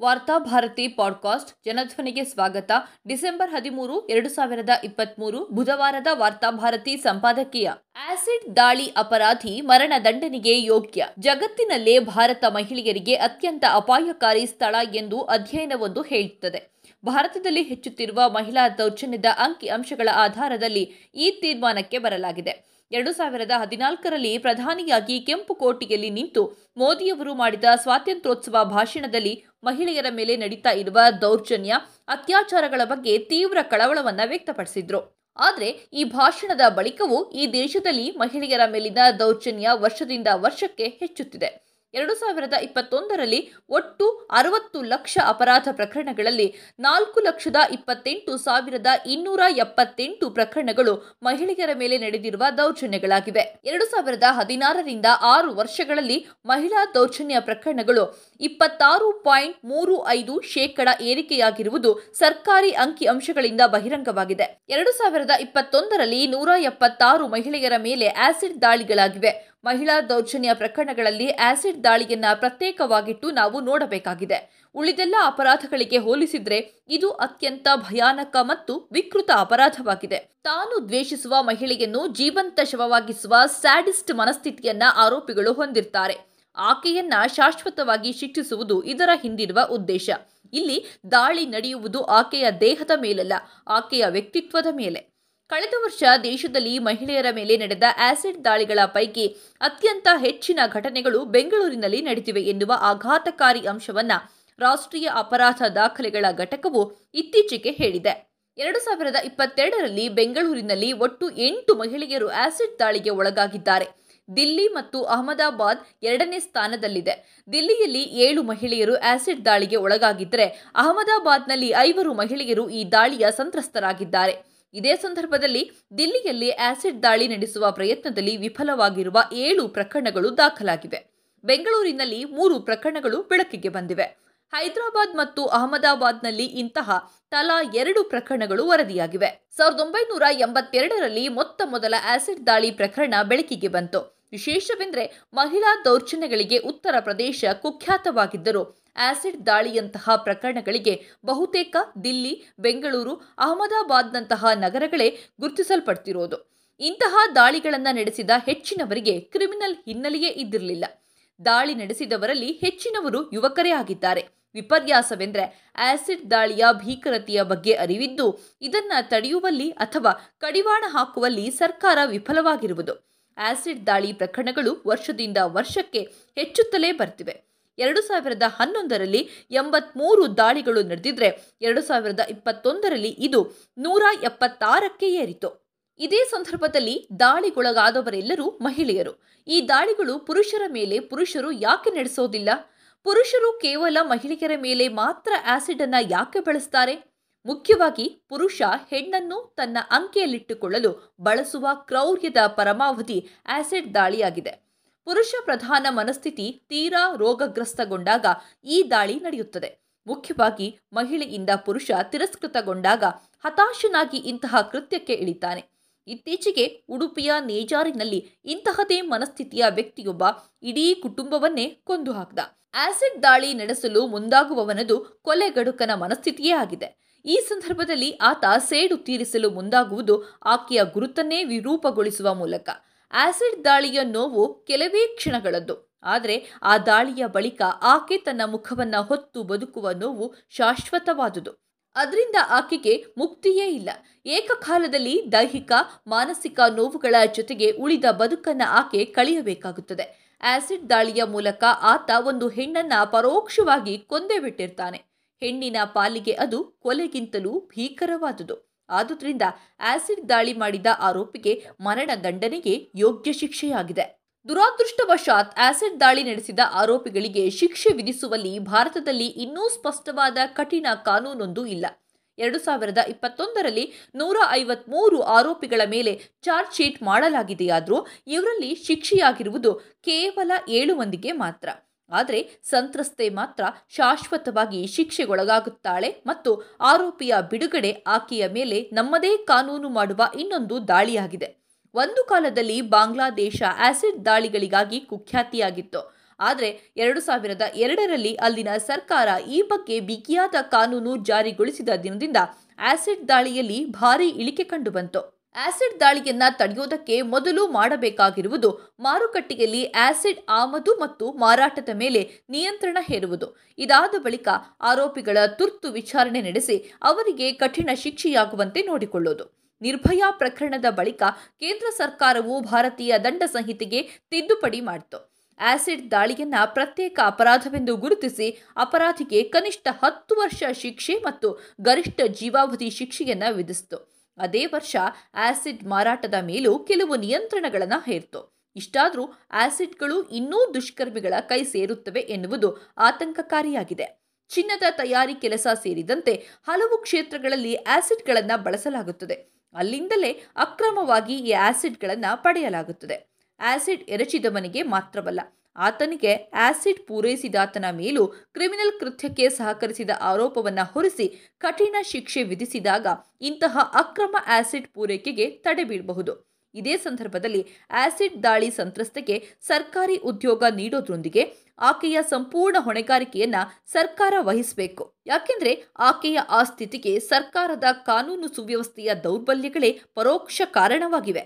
Varthabharati podcast ಜನಧ್ವನಿಗೆ ಸ್ವಾಗತ. December ಹದಿಮೂರು, ಎರಡು ಸಾವಿರದ ಇಪ್ಪತ್ಮೂರು, ಬುಧವಾರದ ವಾರ್ತಾಭಾರತಿ ಸಂಪಾದಕೀಯ. ಆಸಿಡ್ ದಾಳಿ ಅಪರಾಧಿ ಮರಣ ದಂಡನೆಗೆ ಯೋಗ್ಯ. ಜಗತ್ತಿನಲ್ಲೇ ಭಾರತ ಮಹಿಳೆಯರಿಗೆ ಅತ್ಯಂತ ಅಪಾಯಕಾರಿ ಸ್ಥಳ ಎಂದು ಅಧ್ಯಯನವೊಂದು ಹೇಳುತ್ತದೆ. ಭಾರತದಲ್ಲಿ ಹೆಚ್ಚುತ್ತಿರುವ ಮಹಿಳಾ ದೌರ್ಜನ್ಯದ ಅಂಕಿ ಅಂಶಗಳ ಆಧಾರದಲ್ಲಿ ಈ ತೀರ್ಮಾನಕ್ಕೆ ಬರಲಾಗಿದೆ. ಎರಡು ಸಾವಿರದ ಹದಿನಾಲ್ಕರಲ್ಲಿ ಪ್ರಧಾನಿಯಾಗಿ ಕೆಂಪು ಕೋಟೆಯಲ್ಲಿ ನಿಂತು ಮೋದಿಯವರು ಮಾಡಿದ ಸ್ವಾತಂತ್ರ್ಯೋತ್ಸವ ಭಾಷಣದಲ್ಲಿ ಮಹಿಳೆಯರ ಮೇಲೆ ನಡೀತಾ ಇರುವ ದೌರ್ಜನ್ಯ, ಅತ್ಯಾಚಾರಗಳ ಬಗ್ಗೆ ತೀವ್ರ ಕಳವಳವನ್ನು ವ್ಯಕ್ತಪಡಿಸಿದ್ರು. ಆದರೆ ಈ ಭಾಷಣದ ಬಳಿಕವೂ ಈ ದೇಶದಲ್ಲಿ ಮಹಿಳೆಯರ ಮೇಲಿನ ದೌರ್ಜನ್ಯ ವರ್ಷದಿಂದ ವರ್ಷಕ್ಕೆ ಹೆಚ್ಚುತ್ತಿದೆ. ಎರಡು ಸಾವಿರದ ಇಪ್ಪತ್ತೊಂದರಲ್ಲಿ ಒಟ್ಟು ಅರವತ್ತು ಲಕ್ಷ ಅಪರಾಧ ಪ್ರಕರಣಗಳಲ್ಲಿ ನಾಲ್ಕು ಲಕ್ಷದ ಇಪ್ಪತ್ತೆಂಟು ಸಾವಿರದ ಇನ್ನೂರ ಎಪ್ಪತ್ತೆಂಟು ಪ್ರಕರಣಗಳು ಮಹಿಳೆಯರ ಮೇಲೆ ನಡೆದಿರುವ ದೌರ್ಜನ್ಯಗಳಾಗಿವೆ. ಎರಡು ಸಾವಿರದ ಹದಿನಾರರಿಂದ ಆರು ವರ್ಷಗಳಲ್ಲಿ ಮಹಿಳಾ ದೌರ್ಜನ್ಯ ಪ್ರಕರಣಗಳು ಇಪ್ಪತ್ತಾರು ಪಾಯಿಂಟ್ ಮೂರು ಐದು ಶೇಕಡ ಏರಿಕೆಯಾಗಿರುವುದು ಸರ್ಕಾರಿ ಅಂಕಿ ಅಂಶಗಳಿಂದ ಬಹಿರಂಗವಾಗಿದೆ. ಎರಡು ಸಾವಿರದ ಇಪ್ಪತ್ತೊಂದರಲ್ಲಿ ನೂರ ಎಪ್ಪತ್ತಾರು ಮಹಿಳೆಯರ ಮೇಲೆ ಆಸಿಡ್ ದಾಳಿಗಳಾಗಿವೆ. ಮಹಿಳಾ ದೌರ್ಜನ್ಯ ಪ್ರಕರಣಗಳಲ್ಲಿ ಆಸಿಡ್ ದಾಳಿಯನ್ನ ಪ್ರತ್ಯೇಕವಾಗಿಟ್ಟು ನಾವು ನೋಡಬೇಕಾಗಿದೆ. ಉಳಿದೆಲ್ಲ ಅಪರಾಧಗಳಿಗೆ ಹೋಲಿಸಿದ್ರೆ ಇದು ಅತ್ಯಂತ ಭಯಾನಕ ಮತ್ತು ವಿಕೃತ ಅಪರಾಧವಾಗಿದೆ. ತಾನು ದ್ವೇಷಿಸುವ ಮಹಿಳೆಯನ್ನು ಜೀವಂತ ಶವವಾಗಿಸುವ ಸ್ಯಾಡಿಸ್ಟ್ ಮನಸ್ಥಿತಿಯನ್ನ ಆರೋಪಿಗಳು ಹೊಂದಿರ್ತಾರೆ. ಆಕೆಯನ್ನ ಶಾಶ್ವತವಾಗಿ ಶಿಕ್ಷಿಸುವುದು ಇದರ ಹಿಂದಿರುವ ಉದ್ದೇಶ. ಇಲ್ಲಿ ದಾಳಿ ನಡೆಯುವುದು ಆಕೆಯ ದೇಹದ ಮೇಲಲ್ಲ, ಆಕೆಯ ವ್ಯಕ್ತಿತ್ವದ ಮೇಲೆ. ಕಳೆದ ವರ್ಷ ದೇಶದಲ್ಲಿ ಮಹಿಳೆಯರ ಮೇಲೆ ನಡೆದ ಆಸಿಡ್ ದಾಳಿಗಳ ಪೈಕಿ ಅತ್ಯಂತ ಹೆಚ್ಚಿನ ಘಟನೆಗಳು ಬೆಂಗಳೂರಿನಲ್ಲಿ ನಡೆದಿವೆ ಎನ್ನುವ ಆಘಾತಕಾರಿ ಅಂಶವನ್ನ ರಾಷ್ಟ್ರೀಯ ಅಪರಾಧ ದಾಖಲೆಗಳ ಘಟಕವು ಇತ್ತೀಚೆಗೆ ಹೇಳಿದೆ. ಎರಡು ಸಾವಿರದ ಇಪ್ಪತ್ತೆರಡರಲ್ಲಿ ಬೆಂಗಳೂರಿನಲ್ಲಿ ಒಟ್ಟು ಎಂಟು ಮಹಿಳೆಯರು ಆಸಿಡ್ ದಾಳಿಗೆ ಒಳಗಾಗಿದ್ದಾರೆ. ದಿಲ್ಲಿ ಮತ್ತು ಅಹಮದಾಬಾದ್ ಎರಡನೇ ಸ್ಥಾನದಲ್ಲಿದೆ. ದಿಲ್ಲಿಯಲ್ಲಿ ಏಳು ಮಹಿಳೆಯರು ಆಸಿಡ್ ದಾಳಿಗೆ ಒಳಗಾಗಿದ್ದರೆ ಅಹಮದಾಬಾದ್ನಲ್ಲಿ ಐವರು ಮಹಿಳೆಯರು ಈ ದಾಳಿಯ ಸಂತ್ರಸ್ತರಾಗಿದ್ದಾರೆ. ಇದೇ ಸಂದರ್ಭದಲ್ಲಿ ದಿಲ್ಲಿಯಲ್ಲಿ ಆಸಿಡ್ ದಾಳಿ ನಡೆಸುವ ಪ್ರಯತ್ನದಲ್ಲಿ ವಿಫಲವಾಗಿರುವ ಏಳು ಪ್ರಕರಣಗಳು ದಾಖಲಾಗಿವೆ ಬೆಂಗಳೂರಿನಲ್ಲಿ ಮೂರು ಪ್ರಕರಣಗಳು ಬೆಳಕಿಗೆ ಬಂದಿವೆ. ಹೈದರಾಬಾದ್ ಮತ್ತು ಅಹಮದಾಬಾದ್ನಲ್ಲಿ ಇಂತಹ ತಲಾ ಎರಡು ಪ್ರಕರಣಗಳು ವರದಿಯಾಗಿವೆ. ಸಾವಿರದ ಒಂಬೈನೂರ ಎಂಬತ್ತೆರಡರಲ್ಲಿ ಮೊತ್ತ ಮೊದಲ ಆಸಿಡ್ ದಾಳಿ ಪ್ರಕರಣ ಬೆಳಕಿಗೆ ಬಂತು. ವಿಶೇಷವೆಂದರೆ ಮಹಿಳಾ ದೌರ್ಜನ್ಯಗಳಿಗೆ ಉತ್ತರ ಪ್ರದೇಶ ಕುಖ್ಯಾತವಾಗಿದ್ದರೂ ಆಸಿಡ್ ದಾಳಿಯಂತಹ ಪ್ರಕರಣಗಳಿಗೆ ಬಹುತೇಕ ದಿಲ್ಲಿ, ಬೆಂಗಳೂರು, ಅಹಮದಾಬಾದ್ನಂತಹ ನಗರಗಳೇ ಗುರುತಿಸಲ್ಪಡ್ತಿರೋದು. ಇಂತಹ ದಾಳಿಗಳನ್ನು ನಡೆಸಿದ ಹೆಚ್ಚಿನವರಿಗೆ ಕ್ರಿಮಿನಲ್ ಹಿನ್ನೆಲೆಯೇ ಇದ್ದಿರಲಿಲ್ಲ. ದಾಳಿ ನಡೆಸಿದವರಲ್ಲಿ ಹೆಚ್ಚಿನವರು ಯುವಕರೇ ಆಗಿದ್ದಾರೆ. ವಿಪರ್ಯಾಸವೆಂದರೆ ಆಸಿಡ್ ದಾಳಿಯ ಭೀಕರತೆಯ ಬಗ್ಗೆ ಅರಿವಿದ್ದು, ಇದನ್ನು ತಡೆಯುವಲ್ಲಿ ಅಥವಾ ಕಡಿವಾಣ ಹಾಕುವಲ್ಲಿ ಸರ್ಕಾರ ವಿಫಲವಾಗಿರುವುದು. ಆಸಿಡ್ ದಾಳಿ ಪ್ರಕರಣಗಳು ವರ್ಷದಿಂದ ವರ್ಷಕ್ಕೆ ಹೆಚ್ಚುತ್ತಲೇ ಬರ್ತಿವೆ. ಎರಡು ಸಾವಿರದ ಹನ್ನೊಂದರಲ್ಲಿ ಎಂಬತ್ಮೂರು ದಾಳಿಗಳು ನಡೆದಿದ್ರೆ ಎರಡು ಸಾವಿರದ ಇಪ್ಪತ್ತೊಂದರಲ್ಲಿ ಇದು ನೂರ ಎಪ್ಪತ್ತಾರಕ್ಕೆ ಏರಿತು. ಇದೇ ಸಂದರ್ಭದಲ್ಲಿ ದಾಳಿಗೊಳಗಾದವರೆಲ್ಲರೂ ಮಹಿಳೆಯರು. ಈ ದಾಳಿಗಳು ಪುರುಷರ ಮೇಲೆ ಪುರುಷರು ಯಾಕೆ ನಡೆಸೋದಿಲ್ಲ? ಪುರುಷರು ಕೇವಲ ಮಹಿಳೆಯರ ಮೇಲೆ ಮಾತ್ರ ಆಸಿಡ್ ಅನ್ನ ಯಾಕೆ ಬಳಸ್ತಾರೆ? ಮುಖ್ಯವಾಗಿ ಪುರುಷ ಹೆಣ್ಣನ್ನು ತನ್ನ ಅಂಕೆಯಲ್ಲಿಟ್ಟುಕೊಳ್ಳಲು ಬಳಸುವ ಕ್ರೌರ್ಯದ ಪರಮಾವಧಿ ಆಸಿಡ್ ದಾಳಿಯಾಗಿದೆ. ಪುರುಷ ಪ್ರಧಾನ ಮನಸ್ಥಿತಿ ತೀರಾ ರೋಗಗ್ರಸ್ತಗೊಂಡಾಗ ಈ ದಾಳಿ ನಡೆಯುತ್ತದೆ. ಮುಖ್ಯವಾಗಿ ಮಹಿಳೆಯಿಂದ ಪುರುಷ ತಿರಸ್ಕೃತಗೊಂಡಾಗ ಹತಾಶನಾಗಿ ಇಂತಹ ಕೃತ್ಯಕ್ಕೆ ಇಳಿತಾನೆ. ಇತ್ತೀಚೆಗೆ ಉಡುಪಿಯ ನೇಜಾರಿನಲ್ಲಿ ಇಂತಹದೇ ಮನಸ್ಥಿತಿಯ ವ್ಯಕ್ತಿಯೊಬ್ಬ ಇಡೀ ಕುಟುಂಬವನ್ನೇ ಕೊಂದು ಹಾಕ್ದ. ಆಸಿಡ್ ದಾಳಿ ನಡೆಸಲು ಮುಂದಾಗುವವನದು ಕೊಲೆಗಡುಕನ ಮನಸ್ಥಿತಿಯೇ ಆಗಿದೆ. ಈ ಸಂದರ್ಭದಲ್ಲಿ ಆತ ಸೇಡು ತೀರಿಸಲು ಮುಂದಾಗುವುದು ಆಕೆಯ ಗುರುತನ್ನೇ ವಿರೂಪಗೊಳಿಸುವ ಮೂಲಕ. ಆಸಿಡ್ ದಾಳಿಯ ನೋವು ಕೆಲವೇ ಕ್ಷಣಗಳದ್ದು. ಆದರೆ ಆ ದಾಳಿಯ ಬಳಿಕ ಆಕೆ ತನ್ನ ಮುಖವನ್ನ ಹೊತ್ತು ಬದುಕುವ ನೋವು ಶಾಶ್ವತವಾದುದು. ಅದರಿಂದ ಆಕೆಗೆ ಮುಕ್ತಿಯೇ ಇಲ್ಲ. ಏಕಕಾಲದಲ್ಲಿ ದೈಹಿಕ, ಮಾನಸಿಕ ನೋವುಗಳ ಜೊತೆಗೆ ಉಳಿದ ಬದುಕನ್ನ ಆಕೆ ಕಳೆಯಬೇಕಾಗುತ್ತದೆ. ಆಸಿಡ್ ದಾಳಿಯ ಮೂಲಕ ಆತ ಒಂದು ಹೆಣ್ಣನ್ನ ಪರೋಕ್ಷವಾಗಿ ಕೊಂದೇ ಬಿಟ್ಟಿರ್ತಾನೆ. ಹೆಣ್ಣಿನ ಪಾಲಿಗೆ ಅದು ಕೊಲೆಗಿಂತಲೂ ಭೀಕರವಾದುದು. ಆದುದರಿಂದ ಆಸಿಡ್ ದಾಳಿ ಮಾಡಿದ ಆರೋಪಿಗೆ ಮರಣ ದಂಡನೆಗೆ ಯೋಗ್ಯ ಶಿಕ್ಷೆಯಾಗಿದೆ. ದುರಾದೃಷ್ಟವಶಾತ್ ಆಸಿಡ್ ದಾಳಿ ನಡೆಸಿದ ಆರೋಪಿಗಳಿಗೆ ಶಿಕ್ಷೆ ವಿಧಿಸುವಲ್ಲಿ ಭಾರತದಲ್ಲಿ ಇನ್ನೂ ಸ್ಪಷ್ಟವಾದ ಕಠಿಣ ಕಾನೂನೊಂದು ಇಲ್ಲ. ಎರಡು ಸಾವಿರದ ಇಪ್ಪತ್ತೊಂದರಲ್ಲಿ ನೂರ ಐವತ್ಮೂರು ಆರೋಪಿಗಳ ಮೇಲೆ ಚಾರ್ಜ್ ಶೀಟ್ ಮಾಡಲಾಗಿದೆಯಾದರೂ ಇವರಲ್ಲಿ ಶಿಕ್ಷೆಯಾಗಿರುವುದು ಕೇವಲ ಏಳು ಮಂದಿಗೆ ಮಾತ್ರ. ಆದರೆ ಸಂತ್ರಸ್ತೆ ಮಾತ್ರ ಶಾಶ್ವತವಾಗಿ ಶಿಕ್ಷೆಗೊಳಗಾಗುತ್ತಾಳೆ ಮತ್ತು ಆರೋಪಿಯ ಬಿಡುಗಡೆ ಆಕೆಯ ಮೇಲೆ ನಮ್ಮದೇ ಕಾನೂನು ಮಾಡುವ ಇನ್ನೊಂದು ದಾಳಿಯಾಗಿದೆ. ಒಂದು ಕಾಲದಲ್ಲಿ ಬಾಂಗ್ಲಾದೇಶ ಆಸಿಡ್ ದಾಳಿಗಳಿಗಾಗಿ ಕುಖ್ಯಾತಿಯಾಗಿತ್ತು. ಆದರೆ ಎರಡು ಸಾವಿರದ ಎರಡರಲ್ಲಿ ಅಲ್ಲಿನ ಸರ್ಕಾರ ಈ ಬಗ್ಗೆ ಬಿಗಿಯಾದ ಕಾನೂನು ಜಾರಿಗೊಳಿಸಿದ ದಿನದಿಂದ ಆಸಿಡ್ ದಾಳಿಯಲ್ಲಿ ಭಾರೀ ಇಳಿಕೆ ಕಂಡುಬಂತು ಆಸಿಡ್ ದಾಳಿಯನ್ನ ತಡೆಯುವುದಕ್ಕೆ ಮೊದಲು ಮಾಡಬೇಕಾಗಿರುವುದು ಮಾರುಕಟ್ಟೆಯಲ್ಲಿ ಆಸಿಡ್ ಆಮದು ಮತ್ತು ಮಾರಾಟದ ಮೇಲೆ ನಿಯಂತ್ರಣ ಹೇರುವುದು. ಇದಾದ ಬಳಿಕ ಆರೋಪಿಗಳ ತುರ್ತು ವಿಚಾರಣೆ ನಡೆಸಿ ಅವರಿಗೆ ಕಠಿಣ ಶಿಕ್ಷೆಯಾಗುವಂತೆ ನೋಡಿಕೊಳ್ಳುವುದು. ನಿರ್ಭಯಾ ಪ್ರಕರಣದ ಬಳಿಕ ಕೇಂದ್ರ ಸರ್ಕಾರವು ಭಾರತೀಯ ದಂಡ ಸಂಹಿತೆಗೆ ತಿದ್ದುಪಡಿ ಮಾಡಿತು. ಆಸಿಡ್ ದಾಳಿಯನ್ನ ಪ್ರತ್ಯೇಕ ಅಪರಾಧವೆಂದು ಗುರುತಿಸಿ ಅಪರಾಧಿಗೆ ಕನಿಷ್ಠ ಹತ್ತು ವರ್ಷ ಶಿಕ್ಷೆ ಮತ್ತು ಗರಿಷ್ಠ ಜೀವಾವಧಿ ಶಿಕ್ಷೆಯನ್ನ ವಿಧಿಸಿತು. ಅದೇ ವರ್ಷ ಆಸಿಡ್ ಮಾರಾಟದ ಮೇಲೂ ಕೆಲವು ನಿಯಂತ್ರಣಗಳನ್ನು ಹೇರ್ತು. ಇಷ್ಟಾದರೂ ಆಸಿಡ್ಗಳು ಇನ್ನೂ ದುಷ್ಕರ್ಮಿಗಳ ಕೈ ಸೇರುತ್ತವೆ ಎನ್ನುವುದು ಆತಂಕಕಾರಿಯಾಗಿದೆ. ಚಿನ್ನದ ತಯಾರಿ ಕೆಲಸ ಸೇರಿದಂತೆ ಹಲವು ಕ್ಷೇತ್ರಗಳಲ್ಲಿ ಆಸಿಡ್ಗಳನ್ನು ಬಳಸಲಾಗುತ್ತದೆ. ಅಲ್ಲಿಂದಲೇ ಅಕ್ರಮವಾಗಿ ಈ ಆಸಿಡ್ಗಳನ್ನು ಪಡೆಯಲಾಗುತ್ತದೆ. ಆಸಿಡ್ ಎರಚಿದವನಿಗೆ ಮಾತ್ರವಲ್ಲ ಆತನಿಗೆ ಆಸಿಡ್ ಪೂರೈಸಿದಾತನ ಮೇಲೂ ಕ್ರಿಮಿನಲ್ ಕೃತ್ಯಕ್ಕೆ ಸಹಕರಿಸಿದ ಆರೋಪವನ್ನು ಹೊರಿಸಿ ಕಠಿಣ ಶಿಕ್ಷೆ ವಿಧಿಸಿದಾಗ ಇಂತಹ ಅಕ್ರಮ ಆಸಿಡ್ ಪೂರೈಕೆಗೆ ತಡೆ ಬೀಳಬಹುದು. ಇದೇ ಸಂದರ್ಭದಲ್ಲಿ ಆಸಿಡ್ ದಾಳಿ ಸಂತ್ರಸ್ತೆಗೆ ಸರ್ಕಾರಿ ಉದ್ಯೋಗ ನೀಡೋದ್ರೊಂದಿಗೆ ಆಕೆಯ ಸಂಪೂರ್ಣ ಹೊಣೆಗಾರಿಕೆಯನ್ನ ಸರ್ಕಾರ ವಹಿಸಬೇಕು. ಯಾಕೆಂದ್ರೆ ಆಕೆಯ ಆ ಸ್ಥಿತಿಗೆ ಸರ್ಕಾರದ ಕಾನೂನು ಸುವ್ಯವಸ್ಥೆಯ ದೌರ್ಬಲ್ಯಗಳೇ ಪರೋಕ್ಷ ಕಾರಣವಾಗಿವೆ.